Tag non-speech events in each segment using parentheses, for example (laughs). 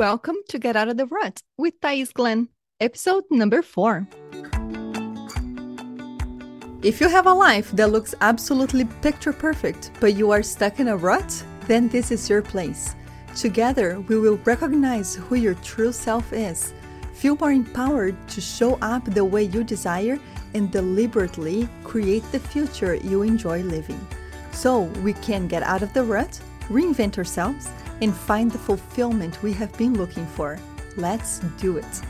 welcome to Get Out of the Rut with Thais Glenn, episode number four. If you have a life that looks absolutely picture perfect, but you are stuck in a rut, then this is your place. Together, we will recognize who your true self is, feel more empowered to show up the way you desire, and deliberately create the future you enjoy living. So we can get out of the rut, reinvent ourselves, and find the fulfillment we have been looking for. Let's do it.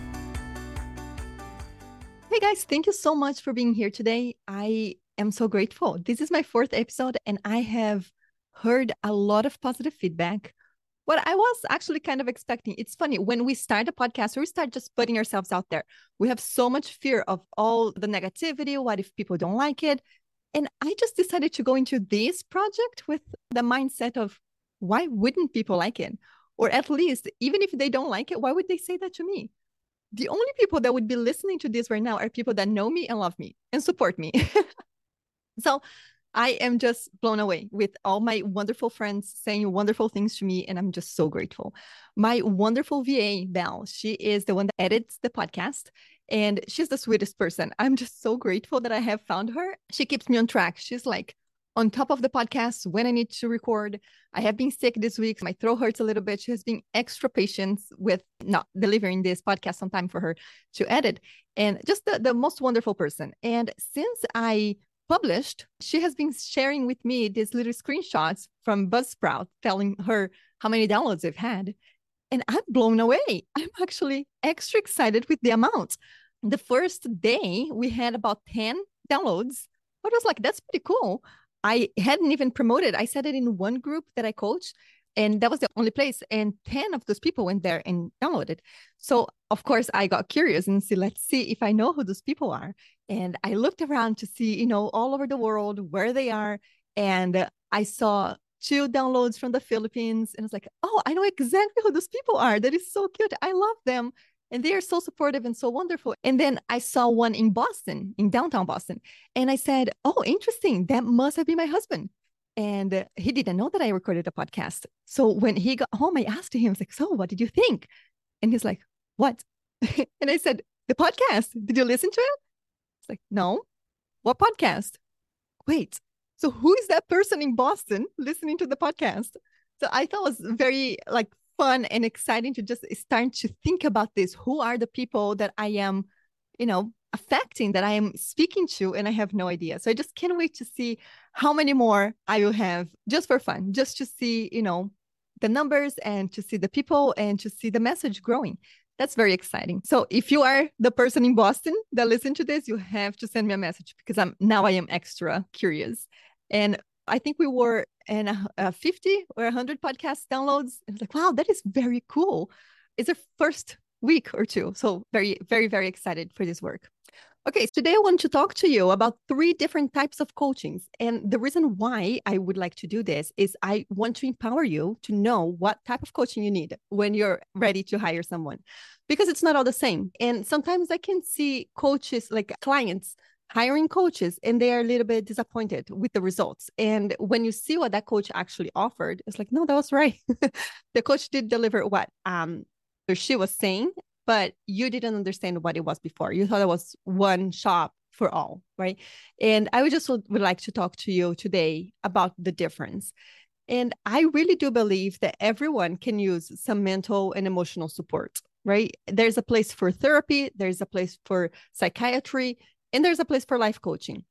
Hey guys, thank you so much for being here today. I am so grateful. This is my fourth episode, and I have heard a lot of positive feedback. What I was actually kind of expecting, it's funny, when we start a podcast, we start just putting ourselves out there. We have so much fear of all the negativity. What if people don't like it? And I just decided to go into this project with the mindset of why wouldn't people like it? Or at least, even if they don't like it, why would they say that to me? The only people that would be listening to this right now are people that know me and love me and support me. (laughs) so I am just blown away with all my wonderful friends saying wonderful things to me, and I'm just so grateful. My wonderful VA, Belle, she is the one that edits the podcast, and she's the sweetest person. I'm just so grateful that I have found her. She keeps me on track. She's like, on top of the podcast when I need to record. I have been sick this week. My throat hurts a little bit. She has been extra patient with not delivering this podcast on time for her to edit. And just the, the most wonderful person. And since I published, she has been sharing with me these little screenshots from Buzzsprout telling her how many downloads they've had. And I'm blown away. (laughs) I'm actually extra excited with the amount. The first day, we had about 10 downloads. I was like, that's pretty cool. I hadn't even promoted. I said it in one group that I coach, and that was the only place. And 10 of those people went there and downloaded. So, of course, I got curious and see, let's see if I know who those people are. And I looked around to see, you know, all over the world where they are. And I saw two downloads from the Philippines. And I was like, oh, I know exactly who those people are. That is so cute. I love them and they are so supportive and so wonderful. And then I saw one in Boston, in downtown Boston, and I said, "Oh, interesting. That must have been my husband." And he didn't know that I recorded a podcast. So when he got home, I asked him, "I was like, so what did you think?" And he's like, "What?" (laughs) and I said, "The podcast. Did you listen to it?" It's like, "No." What podcast? Wait. So who is that person in Boston listening to the podcast? So I thought it was very like fun and exciting to just start to think about this. Who are the people that I am, you know, affecting that I am speaking to and I have no idea. So I just can't wait to see how many more I will have just for fun, just to see, you know, the numbers and to see the people and to see the message growing. That's very exciting. So if you are the person in Boston that listen to this, you have to send me a message because I'm now I am extra curious. And I think we were in a, a 50 or 100 podcast downloads. And it's like, wow, that is very cool. It's a first week or two. So very, very, very excited for this work. Okay, today I want to talk to you about three different types of coachings. And the reason why I would like to do this is I want to empower you to know what type of coaching you need when you're ready to hire someone because it's not all the same. And sometimes I can see coaches like clients hiring coaches and they are a little bit disappointed with the results. And when you see what that coach actually offered, it's like, no, that was right. (laughs) the coach did deliver what um or she was saying, but you didn't understand what it was before. You thought it was one shop for all, right? And I would just would, would like to talk to you today about the difference. And I really do believe that everyone can use some mental and emotional support, right? There's a place for therapy, there's a place for psychiatry, and there's a place for life coaching.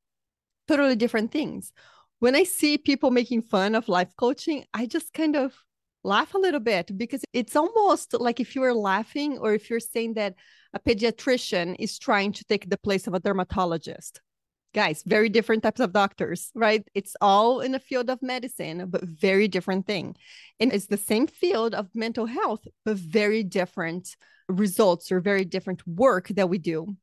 Totally different things. When i see people making fun of life coaching i just kind of laugh a little bit because it's almost like if you're laughing or if you're saying that a pediatrician is trying to take the place of a dermatologist. Guys very different types of doctors right? It's all in the field of medicine but very different thing. And it's the same field of mental health but very different results or very different work that we do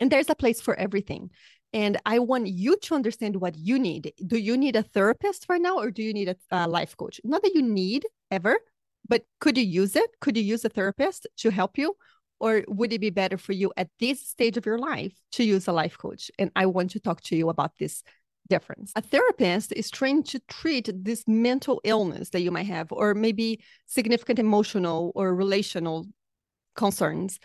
and there's a place for everything. And I want you to understand what you need. Do you need a therapist right now, or do you need a, a life coach? Not that you need ever, but could you use it? Could you use a therapist to help you? Or would it be better for you at this stage of your life to use a life coach? And I want to talk to you about this difference. A therapist is trained to treat this mental illness that you might have, or maybe significant emotional or relational concerns.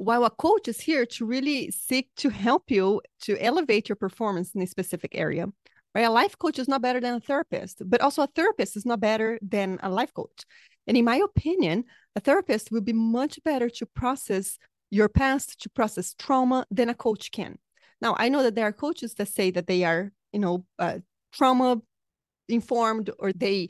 While a coach is here to really seek to help you to elevate your performance in a specific area. Right? A life coach is not better than a therapist, but also a therapist is not better than a life coach. And in my opinion, a therapist will be much better to process your past, to process trauma than a coach can. Now, I know that there are coaches that say that they are, you know, uh, trauma informed or they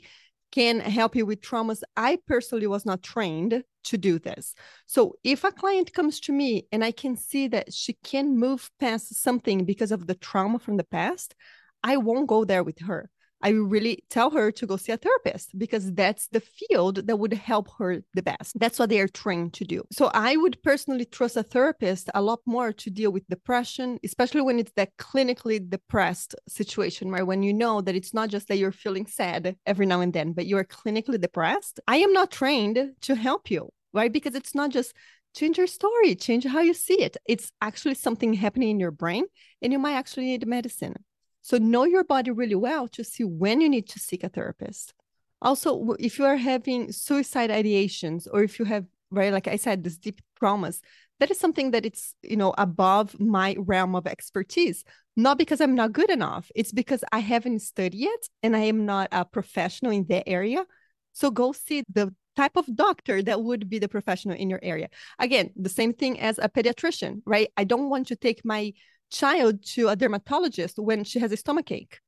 can help you with traumas. I personally was not trained to do this. So if a client comes to me and I can see that she can move past something because of the trauma from the past, I won't go there with her. I really tell her to go see a therapist because that's the field that would help her the best. That's what they are trained to do. So I would personally trust a therapist a lot more to deal with depression, especially when it's that clinically depressed situation, where when you know that it's not just that you're feeling sad every now and then, but you're clinically depressed. I am not trained to help you, right? Because it's not just change your story, change how you see it. It's actually something happening in your brain, and you might actually need medicine. So know your body really well to see when you need to seek a therapist. Also, if you are having suicide ideations or if you have, right, like I said, this deep traumas, that is something that it's, you know, above my realm of expertise. Not because I'm not good enough. It's because I haven't studied it and I am not a professional in that area. So go see the type of doctor that would be the professional in your area. Again, the same thing as a pediatrician, right? I don't want to take my child to a dermatologist when she has a stomach ache.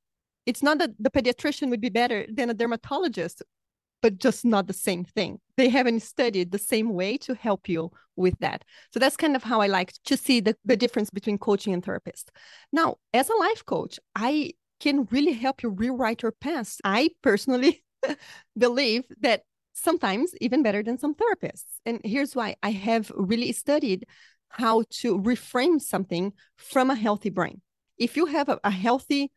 It's not that the pediatrician would be better than a dermatologist, but just not the same thing. They haven't studied the same way to help you with that. So that's kind of how I like to see the, the difference between coaching and therapist. Now, as a life coach, I can really help you rewrite your past. I personally (laughs) believe that sometimes even better than some therapists. And here's why I have really studied how to reframe something from a healthy brain. If you have a, a healthy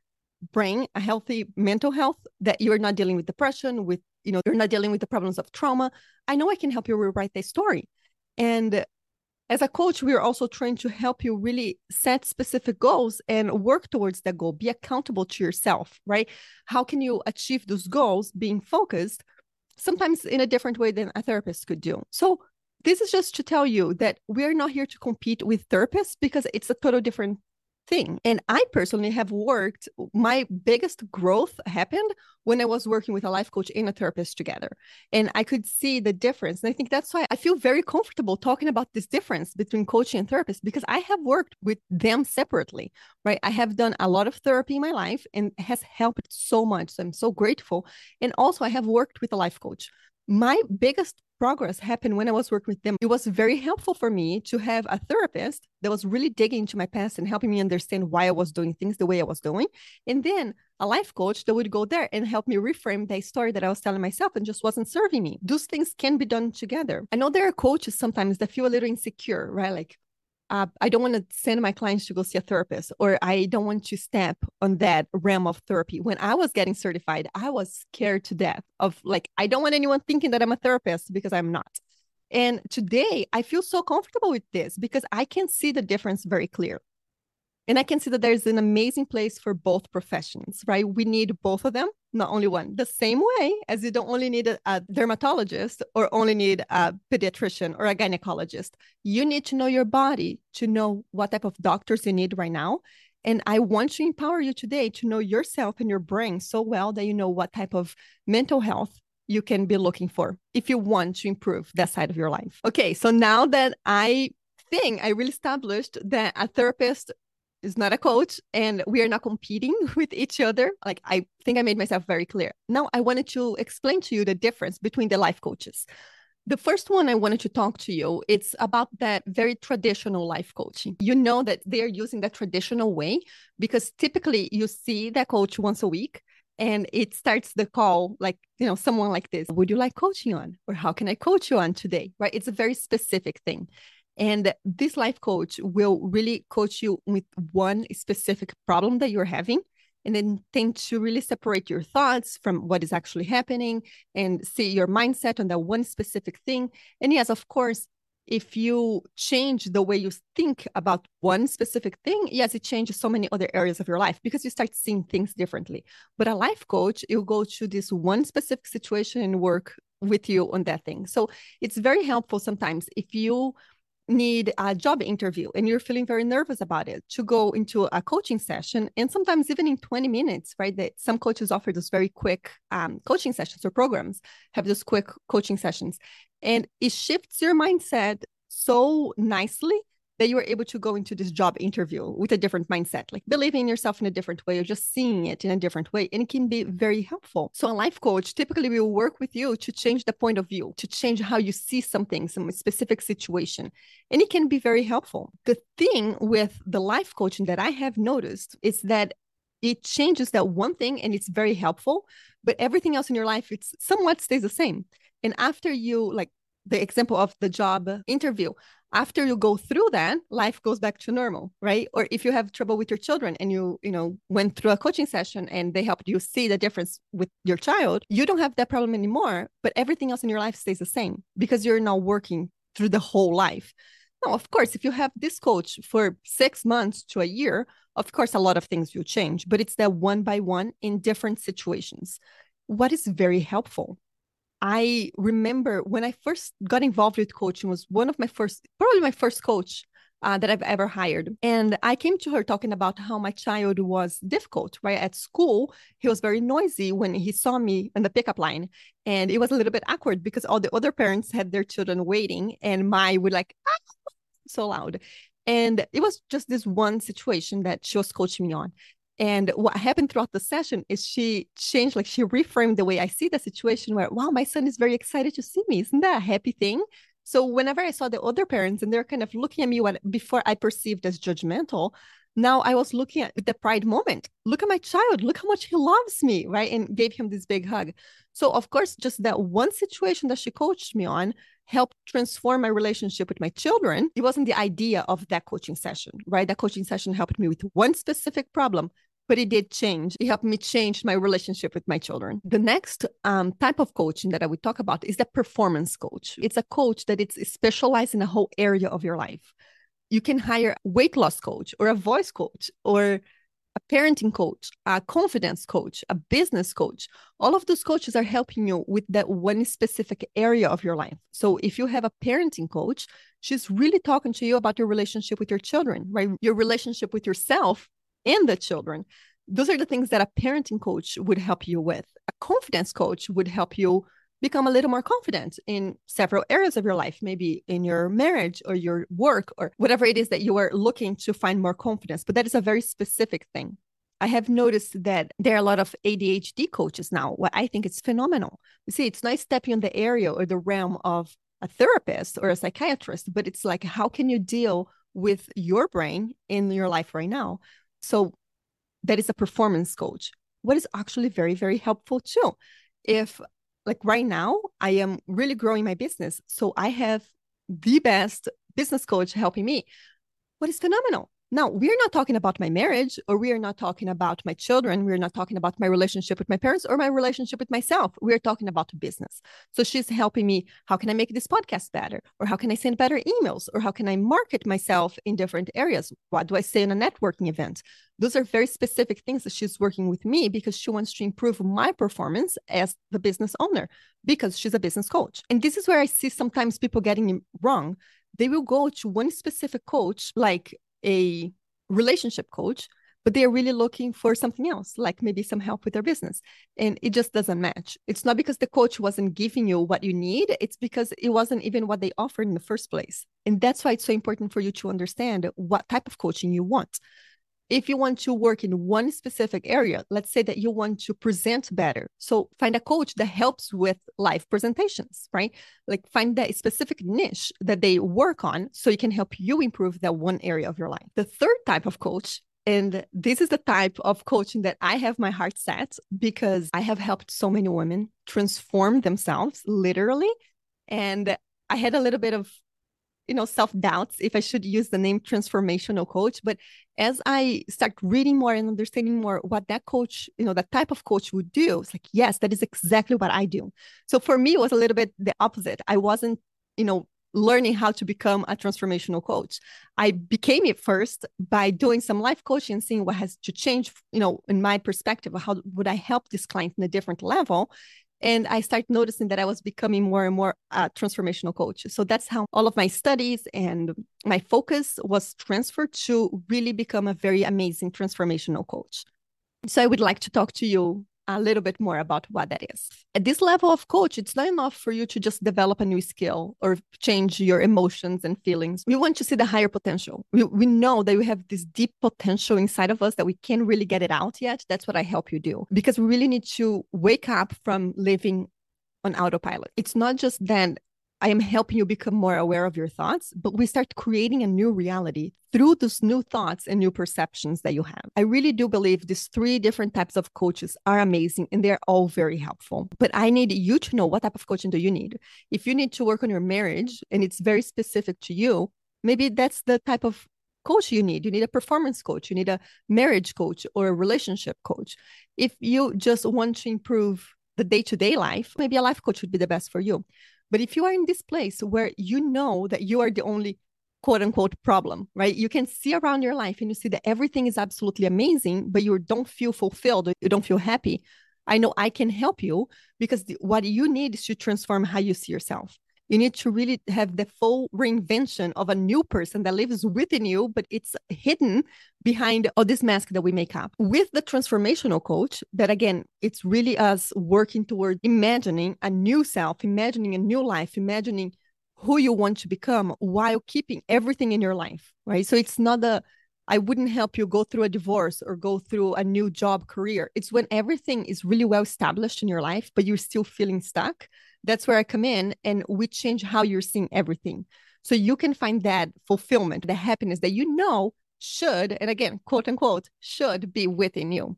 brain, a healthy mental health, that you're not dealing with depression, with, you know, you're not dealing with the problems of trauma, I know I can help you rewrite that story. And as a coach, we are also trained to help you really set specific goals and work towards that goal. Be accountable to yourself, right? How can you achieve those goals being focused, sometimes in a different way than a therapist could do? So this is just to tell you that we're not here to compete with therapists because it's a total different thing. And I personally have worked, my biggest growth happened when I was working with a life coach and a therapist together. And I could see the difference. And I think that's why I feel very comfortable talking about this difference between coaching and therapist because I have worked with them separately, right? I have done a lot of therapy in my life and has helped so much. So I'm so grateful. And also, I have worked with a life coach my biggest progress happened when I was working with them. It was very helpful for me to have a therapist that was really digging into my past and helping me understand why I was doing things the way I was doing. And then a life coach that would go there and help me reframe the story that I was telling myself and just wasn't serving me. Those things can be done together. I know there are coaches sometimes that feel a little insecure, right? Like, uh, I don't want to send my clients to go see a therapist, or I don't want to step on that realm of therapy. When I was getting certified, I was scared to death of like, I don't want anyone thinking that I'm a therapist because I'm not. And today I feel so comfortable with this because I can see the difference very clear. And I can see that there's an amazing place for both professions, right? We need both of them, not only one. The same way as you don't only need a, a, dermatologist or only need a pediatrician or a gynecologist. You need to know your body to know what type of doctors you need right now. And I want to empower you today to know yourself and your brain so well that you know what type of mental health you can be looking for if you want to improve that side of your life. Okay, so now that I think I really established that a therapist is not a coach and we are not competing (laughs) with each other. Like I think I made myself very clear. Now I wanted to explain to you the difference between the life coaches. The first one I wanted to talk to you, it's about that very traditional life coaching. You know that they're using the traditional way because typically you see that coach once a week and it starts the call like you know someone like this would you like coaching on or how can i coach you on today right it's a very specific thing and this life coach will really coach you with one specific problem that you're having and then tend to really separate your thoughts from what is actually happening and see your mindset on that one specific thing. And yes, of course, if you change the way you think about one specific thing, yes, it changes so many other areas of your life because you start seeing things differently. But a life coach, you go to this one specific situation and work with you on that thing. So it's very helpful sometimes if you need a job interview and you're feeling very nervous about it to go into a coaching session and sometimes even in 20 minutes right? That some coaches offer those very quick um, coaching sessions or programs have those quick coaching sessions. And it shifts your mindset so nicely that you are able to go into this job interview with a different mindset, like believing in yourself in a different way or just seeing it in a different way. And it can be very helpful. So, a life coach typically will work with you to change the point of view, to change how you see something, some specific situation. And it can be very helpful. The thing with the life coaching that I have noticed is that it changes that one thing and it's very helpful, but everything else in your life, it's somewhat stays the same. And after you like the example of the job interview. After you go through that life goes back to normal right? Or if you have trouble with your children and you you know went through a coaching session and they helped you see the difference with your child you don't have that problem anymore but everything else in your life stays the same because you're now working through the whole life. Now of course if you have this coach for six months to a year of course a lot of things will change but it's that one by one in different situations. What is very helpful I remember when I first got involved with coaching was one of my first, probably my first coach uh, that I've ever hired. And I came to her talking about how my child was difficult, right? At school, he was very noisy when he saw me in the pickup line. And it was a little bit awkward because all the other parents had their children waiting and my would like, ah, so loud. And it was just this one situation that she was coaching me on. And what happened throughout the session is she changed, like she reframed the way I see the situation where, wow, my son is very excited to see me. Isn't that a happy thing? So whenever I saw the other parents and they're kind of looking at me what before I perceived as judgmental, now I was looking at the pride moment. Look at my child. Look how much he loves me, right? And gave him this big hug. So of course, just that one situation that she coached me on helped transform my relationship with my children. It wasn't the idea of that coaching session, right? That coaching session helped me with one specific problem, but it did change. It helped me change my relationship with my children. The next um, type of coaching that I would talk about is the performance coach. It's a coach that it's specialized in a whole area of your life. You can hire a weight loss coach or a voice coach or a parenting coach, a confidence coach, a business coach. All of those coaches are helping you with that one specific area of your life. So if you have a parenting coach, she's really talking to you about your relationship with your children, right? Your relationship with yourself and the children. Those are the things that a parenting coach would help you with. A confidence coach would help you become a little more confident in several areas of your life, maybe in your marriage or your work or whatever it is that you are looking to find more confidence. But that is a very specific thing. I have noticed that there are a lot of ADHD coaches now. What I think is phenomenal. You see, it's not stepping in the area or the realm of a therapist or a psychiatrist, but it's like, how can you deal with your brain in your life right now? So that is a performance coach. What is actually very, very helpful too. If like right now, I am really growing my business. So I have the best business coach helping me. What is phenomenal now, we're not talking about my marriage or we are not talking about my children. We're not talking about my relationship with my parents or my relationship with myself. We're talking about business. So she's helping me. How can I make this podcast better? Or how can I send better emails? Or how can I market myself in different areas? What do I say in a networking event? Those are very specific things that she's working with me because she wants to improve my performance as the business owner because she's a business coach. And this is where I see sometimes people getting it wrong they will go to one specific coach like a relationship coach, but they're really looking for something else, like maybe some help with their business. And it just doesn't match. It's not because the coach wasn't giving you what you need, it's because it wasn't even what they offered in the first place. And that's why it's so important for you to understand what type of coaching you want if you want to work in one specific area, let's say that you want to present better. So find a coach that helps with live presentations, right? Like find that specific niche that they work on so it can help you improve that one area of your life. The third type of coach and this is the type of coaching that I have my heart set because I have helped so many women transform themselves literally. And I had a little bit of you know self doubts if i should use the name transformational coach but as i start reading more and understanding more what that coach you know that type of coach would do it's like yes that is exactly what i do so for me it was a little bit the opposite i wasn't you know learning how to become a transformational coach. I became it first by doing some life coaching and seeing what has to change, you know, in my perspective, how would I help this client in a different level? And I started noticing that I was becoming more and more a transformational coach. So that's how all of my studies and my focus was transferred to really become a very amazing transformational coach. So I would like to talk to you a little bit more about what that is. At this level of coach, it's not enough for you to just develop a new skill or change your emotions and feelings. We want to see the higher potential. We, we know that we have this deep potential inside of us that we can't really get it out yet. That's what I help you do because we really need to wake up from living on autopilot. It's not just that I am helping you become more aware of your thoughts, but we start creating a new reality through those new thoughts and new perceptions that you have. I really do believe these three different types of coaches are amazing and they're all very helpful. But I need you to know what type of coaching do you need. If you need to work on your marriage and it's very specific to you, maybe that's the type of coach you need. You need a performance coach, you need a marriage coach or a relationship coach. If you just want to improve the day to day life, maybe a life coach would be the best for you. But if you are in this place where you know that you are the only quote unquote problem, right? You can see around your life and you see that everything is absolutely amazing, but you don't feel fulfilled, you don't feel happy. I know I can help you because the, what you need is to transform how you see yourself. You need to really have the full reinvention of a new person that lives within you, but it's hidden behind all this mask that we make up. With the transformational coach, that again, it's really us working toward imagining a new self, imagining a new life, imagining who you want to become while keeping everything in your life, right? So it's not a I wouldn't help you go through a divorce or go through a new job career. It's when everything is really well established in your life, but you're still feeling stuck that's where I come in and we change how you're seeing everything. So you can find that fulfillment, the happiness that you know should, and again, quote unquote, should be within you.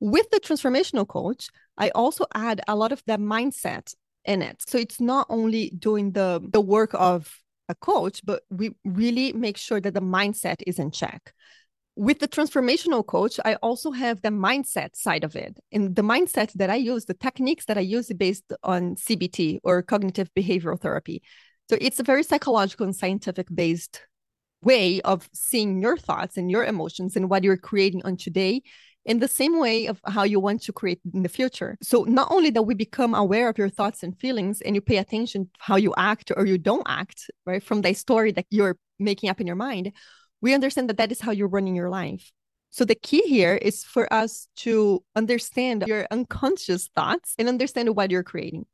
With the transformational coach, I also add a lot of that mindset in it. So it's not only doing the, the work of a coach, but we really make sure that the mindset is in check with the transformational coach, I also have the mindset side of it. And the mindset that I use, the techniques that I use based on CBT or cognitive behavioral therapy. So it's a very psychological and scientific based way of seeing your thoughts and your emotions and what you're creating on today in the same way of how you want to create in the future. So not only that we become aware of your thoughts and feelings and you pay attention how you act or you don't act, right, from the story that you're making up in your mind, we understand that that is how you're running your life. So the key here is for us to understand your unconscious thoughts and understand what you're creating.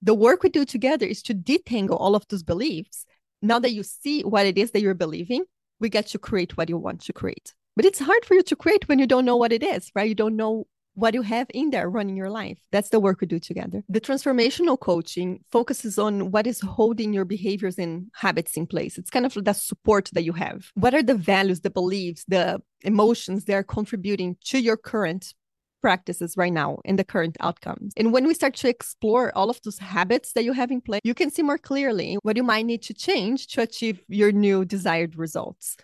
The work we do together is to detangle all of those beliefs. Now that you see what it is that you're believing, we get to create what you want to create. But it's hard for you to create when you don't know what it is, right? You don't know what you have in there running your life. That's the work we do together. The transformational coaching focuses on what is holding your behaviors and habits in place. It's kind of the support that you have. What are the values, the beliefs, the emotions that are contributing to your current practices right now and the current outcomes. And when we start to explore all of those habits that you have in place, you can see more clearly what you might need to change to achieve your new desired results.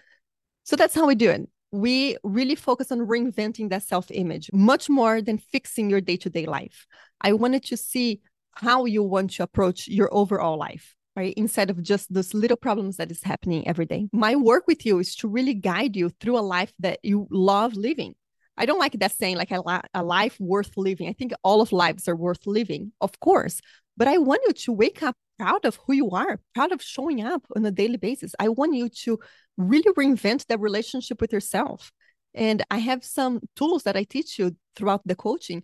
So that's how we do it we really focus on reinventing that self image much more than fixing your day to day life. I wanted to see how you want to approach your overall life. Right, instead of just those little problems that is happening every day. My work with you is to really guide you through a life that you love living. I don't like that saying like a, a life worth living. I think all of lives are worth living, of course, but I want you to wake up proud of who you are, proud of showing up on a daily basis. I want you to really reinvent that relationship with yourself. And I have some tools that I teach you throughout the coaching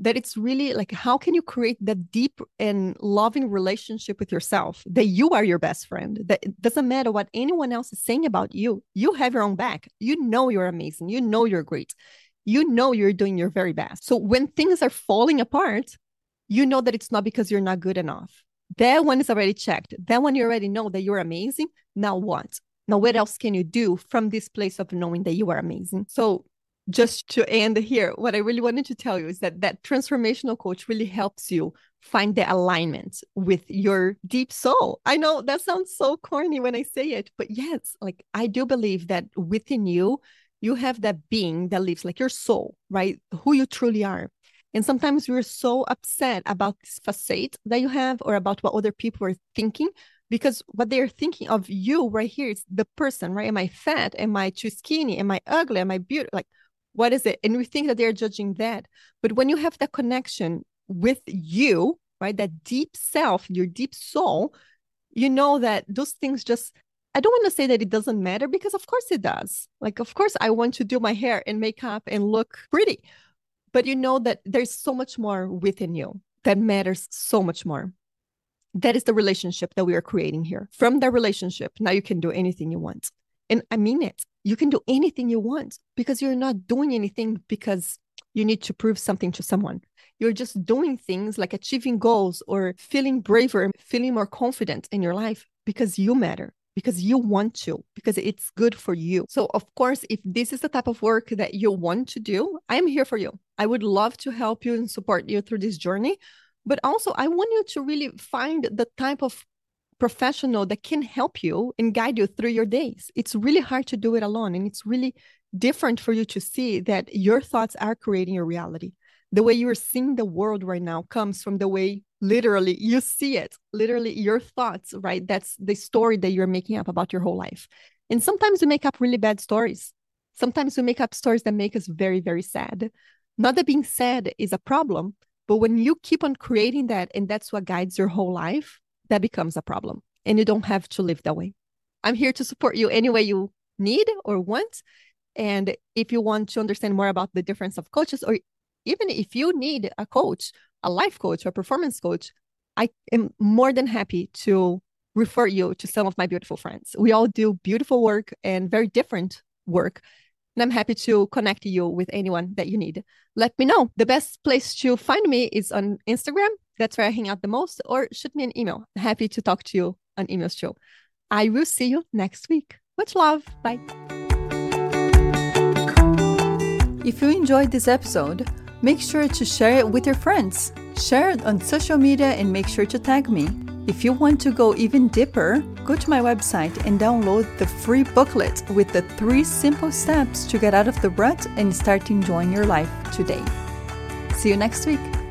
that it's really like how can you create that deep and loving relationship with yourself that you are your best friend? That it doesn't matter what anyone else is saying about you you have your own back. You know you're amazing. You know you're great. You know you're doing your very best. So when things are falling apart you know that it's not because you're not good enough that one is already checked. That one you already know that you're amazing. Now what? Now, what else can you do from this place of knowing that you are amazing? So, just to end here, what I really wanted to tell you is that that transformational coach really helps you find the alignment with your deep soul. I know that sounds so corny when I say it, but yes, like I do believe that within you, you have that being that lives like your soul, right? Who you truly are. And sometimes we're so upset about this facade that you have or about what other people are thinking because what they're thinking of you right here is the person, right? Am I fat? Am I too skinny? Am I ugly? Am I beautiful? Like, what is it? And we think that they're judging that. But when you have that connection with you, right, that deep self, your deep soul, you know that those things just I don't want to say that it doesn't matter because of course it does. Like of course I want to do my hair and makeup and look pretty. But you know that there's so much more within you that matters so much more. That is the relationship that we are creating here. From that relationship, now you can do anything you want. And I mean it. You can do anything you want because you're not doing anything because you need to prove something to someone. You're just doing things like achieving goals or feeling braver, feeling more confident in your life because you matter, because you want to, because it's good for you. So, of course, if this is the type of work that you want to do, I'm here for you. I would love to help you and support you through this journey. But also, I want you to really find the type of professional that can help you and guide you through your days. It's really hard to do it alone. And it's really different for you to see that your thoughts are creating your reality. The way you're seeing the world right now comes from the way literally you see it, literally your thoughts, right? That's the story that you're making up about your whole life. And sometimes we make up really bad stories. Sometimes we make up stories that make us very, very sad. Not that being sad is a problem, but when you keep on creating that and that's what guides your whole life, that becomes a problem. And you don't have to live that way. I'm here to support you any way you need or want. And if you want to understand more about the difference of coaches, or even if you need a coach, a life coach or performance coach, I am more than happy to refer you to some of my beautiful friends. We all do beautiful work and very different work. And I'm happy to connect you with anyone that you need. Let me know. The best place to find me is on Instagram. That's where I hang out the most, or shoot me an email. Happy to talk to you on emails too. I will see you next week. Much love. Bye. If you enjoyed this episode, make sure to share it with your friends. Share it on social media and make sure to tag me. If you want to go even deeper, go to my website and download the free booklet with the three simple steps to get out of the rut and start enjoying your life today. See you next week.